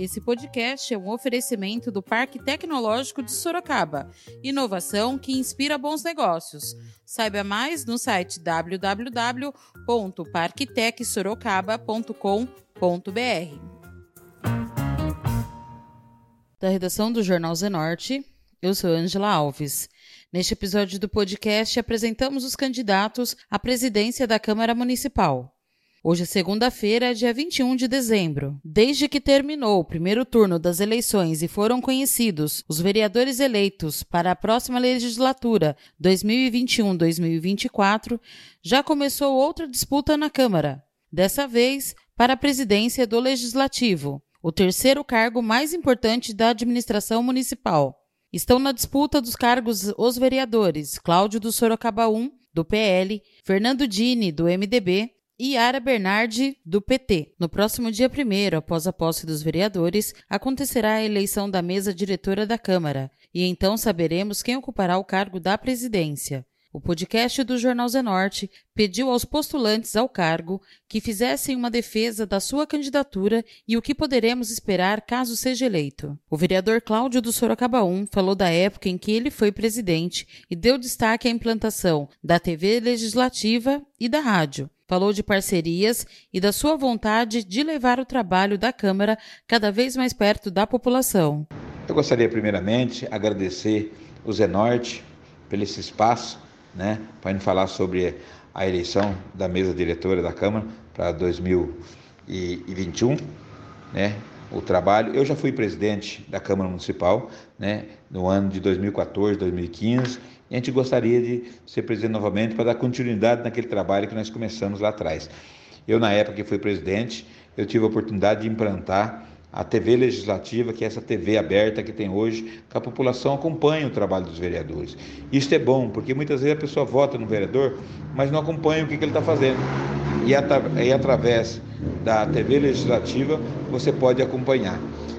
Esse podcast é um oferecimento do Parque Tecnológico de Sorocaba. Inovação que inspira bons negócios. Saiba mais no site www.parktecsorocaba.com.br. Da redação do Jornal Zenorte, eu sou Angela Alves. Neste episódio do podcast, apresentamos os candidatos à presidência da Câmara Municipal. Hoje é segunda-feira, dia 21 de dezembro. Desde que terminou o primeiro turno das eleições e foram conhecidos os vereadores eleitos para a próxima legislatura 2021-2024, já começou outra disputa na Câmara. Dessa vez, para a presidência do Legislativo, o terceiro cargo mais importante da administração municipal. Estão na disputa dos cargos os vereadores Cláudio do Sorocaba 1, do PL, Fernando Dini, do MDB, Yara Bernardi, do PT. No próximo dia 1, após a posse dos vereadores, acontecerá a eleição da mesa diretora da Câmara, e então saberemos quem ocupará o cargo da presidência. O podcast do Jornal Zenorte pediu aos postulantes ao cargo que fizessem uma defesa da sua candidatura e o que poderemos esperar caso seja eleito. O vereador Cláudio do Sorocaba 1 falou da época em que ele foi presidente e deu destaque à implantação da TV legislativa e da rádio falou de parcerias e da sua vontade de levar o trabalho da Câmara cada vez mais perto da população. Eu gostaria, primeiramente, agradecer o Zenorte pelo esse espaço, né, para falar sobre a eleição da mesa diretora da Câmara para 2021, né, o trabalho. Eu já fui presidente da Câmara Municipal, né, no ano de 2014, 2015 e a gente gostaria de ser presidente novamente para dar continuidade naquele trabalho que nós começamos lá atrás. Eu, na época que fui presidente, eu tive a oportunidade de implantar a TV legislativa, que é essa TV aberta que tem hoje, que a população acompanha o trabalho dos vereadores. Isso é bom, porque muitas vezes a pessoa vota no vereador, mas não acompanha o que, que ele está fazendo. E, atra e através da TV legislativa você pode acompanhar.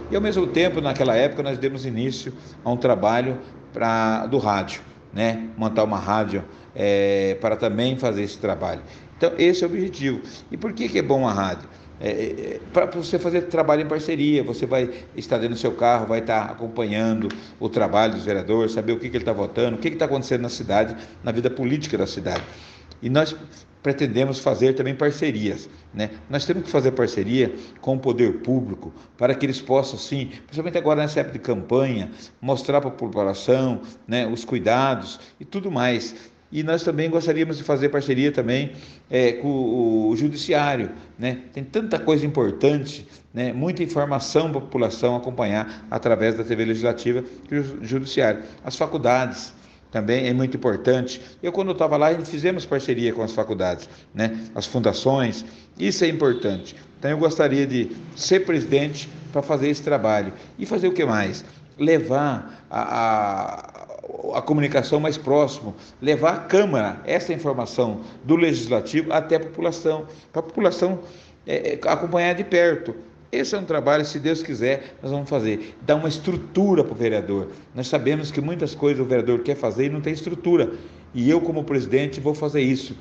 E ao mesmo tempo, naquela época, nós demos início a um trabalho pra, do rádio né, montar uma rádio é, para também fazer esse trabalho. Então, esse é o objetivo. E por que, que é bom a rádio? É, é, é para você fazer trabalho em parceria, você vai estar dentro do seu carro, vai estar acompanhando o trabalho dos vereadores, saber o que, que ele está votando, o que está acontecendo na cidade, na vida política da cidade. E nós pretendemos fazer também parcerias. Né? Nós temos que fazer parceria com o poder público para que eles possam, sim, principalmente agora nessa época de campanha, mostrar para a população né, os cuidados e tudo mais. E nós também gostaríamos de fazer parceria também é, com o judiciário. Né? Tem tanta coisa importante, né? muita informação para a população acompanhar através da TV Legislativa e o judiciário. As faculdades, também é muito importante. Eu, quando estava lá, fizemos parceria com as faculdades, né? as fundações, isso é importante. Então, eu gostaria de ser presidente para fazer esse trabalho. E fazer o que mais? Levar a, a, a comunicação mais próximo, levar a Câmara essa informação do Legislativo até a população, para a população é, acompanhar de perto. Esse é um trabalho, se Deus quiser, nós vamos fazer. Dar uma estrutura para o vereador. Nós sabemos que muitas coisas o vereador quer fazer e não tem estrutura. E eu, como presidente, vou fazer isso.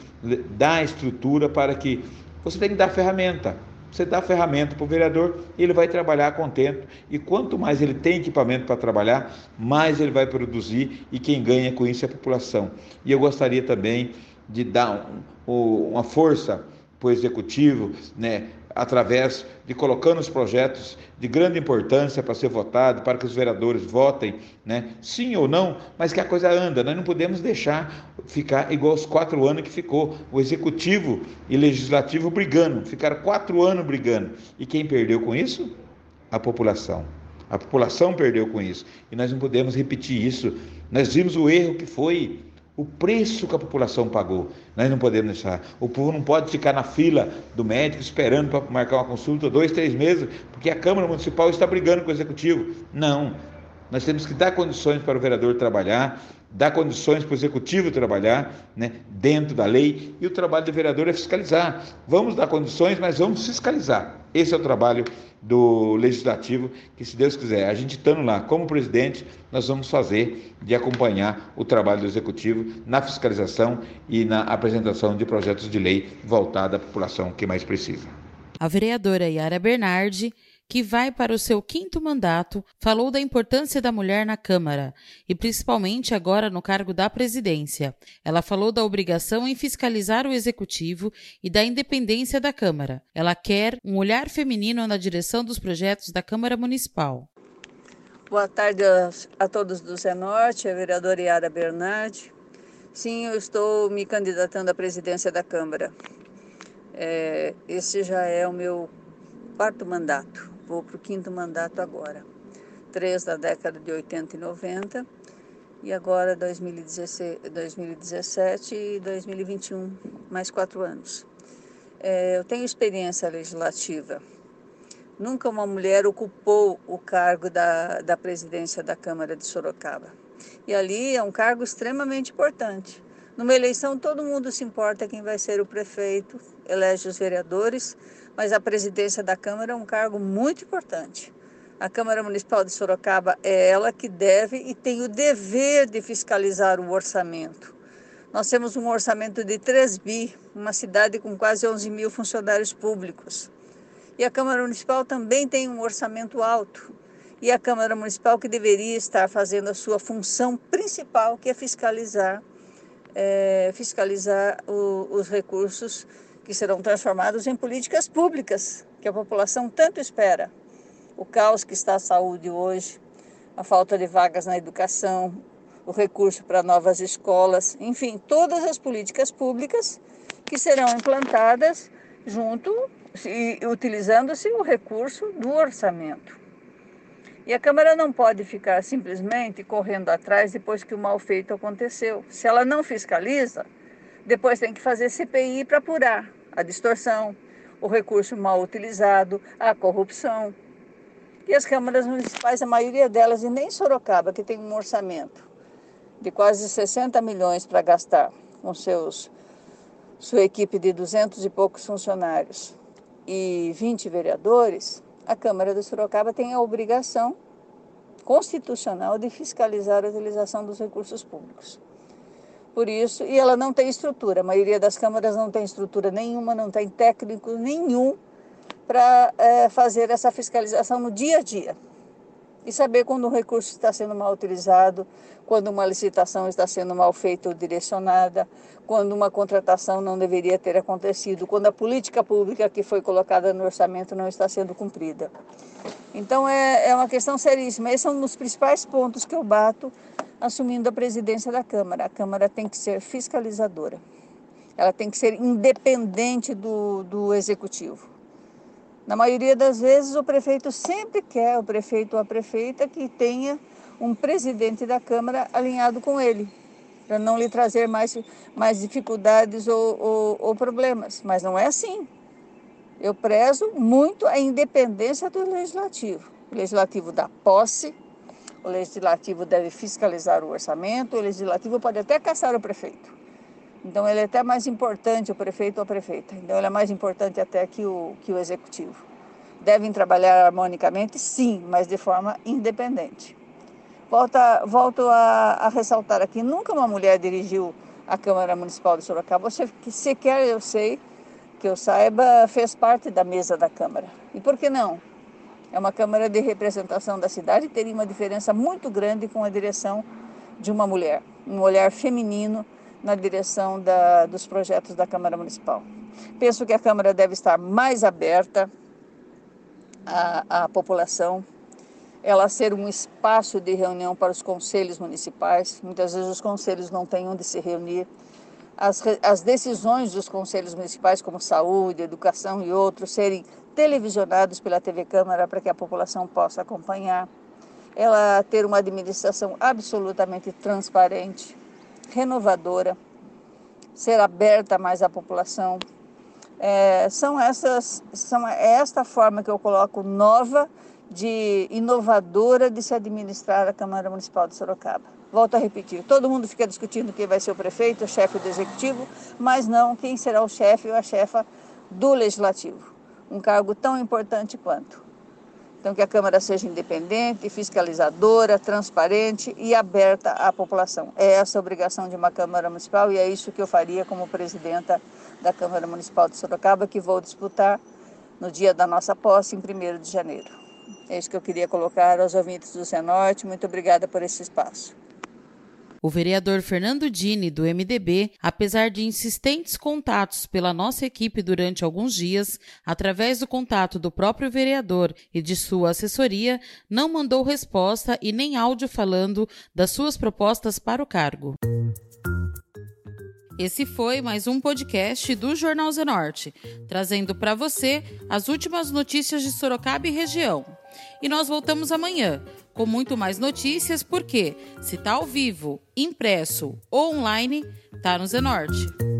Dar estrutura para que. Você tem que dar ferramenta. Você dá ferramenta para o vereador, ele vai trabalhar contento. E quanto mais ele tem equipamento para trabalhar, mais ele vai produzir e quem ganha com isso é a população. E eu gostaria também de dar um, uma força para o executivo, né, através de colocando os projetos de grande importância para ser votado, para que os vereadores votem, né? sim ou não, mas que a coisa anda. Nós não podemos deixar ficar igual os quatro anos que ficou o executivo e legislativo brigando, ficaram quatro anos brigando. E quem perdeu com isso? A população. A população perdeu com isso. E nós não podemos repetir isso. Nós vimos o erro que foi o preço que a população pagou. Nós não podemos deixar. O povo não pode ficar na fila do médico esperando para marcar uma consulta dois, três meses, porque a Câmara Municipal está brigando com o Executivo. Não. Nós temos que dar condições para o vereador trabalhar, dar condições para o executivo trabalhar né, dentro da lei e o trabalho do vereador é fiscalizar. Vamos dar condições, mas vamos fiscalizar. Esse é o trabalho do legislativo, que se Deus quiser, a gente estando lá como presidente, nós vamos fazer de acompanhar o trabalho do executivo na fiscalização e na apresentação de projetos de lei voltados à população que mais precisa. A vereadora Yara Bernardi que vai para o seu quinto mandato, falou da importância da mulher na Câmara e principalmente agora no cargo da presidência. Ela falou da obrigação em fiscalizar o executivo e da independência da Câmara. Ela quer um olhar feminino na direção dos projetos da Câmara Municipal. Boa tarde a, todos do Zé Norte, a vereadora Yara Bernardi. Sim, eu estou me candidatando à presidência da Câmara. É, esse já é o meu quarto mandato, vou para o quinto mandato agora. Três da década de 80 e 90 e agora 2016, 2017 e 2021, mais quatro anos. É, eu tenho experiência legislativa Nunca uma mulher ocupou o cargo da, da presidência da Câmara de Sorocaba. E ali é um cargo extremamente importante. Numa eleição, todo mundo se importa quem vai ser o prefeito, elege os vereadores, mas a presidência da Câmara é um cargo muito importante. A Câmara Municipal de Sorocaba é ela que deve e tem o dever de fiscalizar o orçamento. Nós temos um orçamento de 3 bi, uma cidade com quase 11 mil funcionários públicos. E a Câmara Municipal também tem um orçamento alto. E a Câmara Municipal que deveria estar fazendo a sua função principal, que é fiscalizar, é, fiscalizar o, os recursos que serão transformados em políticas públicas, que a população tanto espera. O caos que está a saúde hoje, a falta de vagas na educação, o recurso para novas escolas, enfim, todas as políticas públicas que serão implantadas junto utilizando-se o recurso do orçamento. E a Câmara não pode ficar simplesmente correndo atrás depois que o mal feito aconteceu. Se ela não fiscaliza, depois tem que fazer CPI para apurar a distorção, o recurso mal utilizado, a corrupção. E as câmaras municipais, a maioria delas, e nem Sorocaba, que tem um orçamento de quase 60 milhões para gastar com seus, sua equipe de 200 e poucos funcionários, e 20 vereadores, a Câmara de Sorocaba tem a obrigação constitucional de fiscalizar a utilização dos recursos públicos. Por isso, e ela não tem estrutura, a maioria das câmaras não tem estrutura nenhuma, não tem técnico nenhum para é, fazer essa fiscalização no dia a dia e saber quando um recurso está sendo mal utilizado, quando uma licitação está sendo mal feita ou direcionada, quando uma contratação não deveria ter acontecido, quando a política pública que foi colocada no orçamento não está sendo cumprida. Então é, é uma questão seríssima. Esses são um dos principais pontos que eu bato assumindo a presidência da Câmara. A Câmara tem que ser fiscalizadora. Ela tem que ser independente do, do executivo. Na maioria das vezes, o prefeito sempre quer, o prefeito ou a prefeita, que tenha um presidente da Câmara alinhado com ele, para não lhe trazer mais, mais dificuldades ou, ou, ou problemas. Mas não é assim. Eu prezo muito a independência do legislativo. O legislativo dá posse, o legislativo deve fiscalizar o orçamento, o legislativo pode até caçar o prefeito. Então ele é até mais importante, o prefeito ou a prefeita. Então ele é mais importante até que o, que o executivo. Devem trabalhar harmonicamente, sim, mas de forma independente. Volta, volto a, a ressaltar aqui, nunca uma mulher dirigiu a Câmara Municipal de Sorocaba. Você, que sequer eu sei, que eu saiba, fez parte da mesa da Câmara. E por que não? É uma Câmara de representação da cidade, teria uma diferença muito grande com a direção de uma mulher, um olhar feminino, na direção da, dos projetos da Câmara Municipal. Penso que a Câmara deve estar mais aberta à, à população, ela ser um espaço de reunião para os conselhos municipais. Muitas vezes os conselhos não têm onde se reunir. As, as decisões dos conselhos municipais, como saúde, educação e outros, serem televisionados pela TV Câmara para que a população possa acompanhar. Ela ter uma administração absolutamente transparente, renovadora, ser aberta mais à população. É, são essas, são é esta forma que eu coloco nova, de inovadora de se administrar a Câmara Municipal de Sorocaba. Volto a repetir, todo mundo fica discutindo quem vai ser o prefeito, o chefe do executivo, mas não quem será o chefe ou a chefa do legislativo. Um cargo tão importante quanto. Então, que a Câmara seja independente, fiscalizadora, transparente e aberta à população. É essa a obrigação de uma Câmara Municipal e é isso que eu faria como presidenta da Câmara Municipal de Sorocaba, que vou disputar no dia da nossa posse, em 1 de janeiro. É isso que eu queria colocar aos ouvintes do Zenorte. Muito obrigada por esse espaço. O vereador Fernando Dini, do MDB, apesar de insistentes contatos pela nossa equipe durante alguns dias, através do contato do próprio vereador e de sua assessoria, não mandou resposta e nem áudio falando das suas propostas para o cargo. Esse foi mais um podcast do Jornal Zenorte, trazendo para você as últimas notícias de Sorocaba e região. E nós voltamos amanhã com muito mais notícias, porque se tá ao vivo, impresso ou online, tá no Zenorte.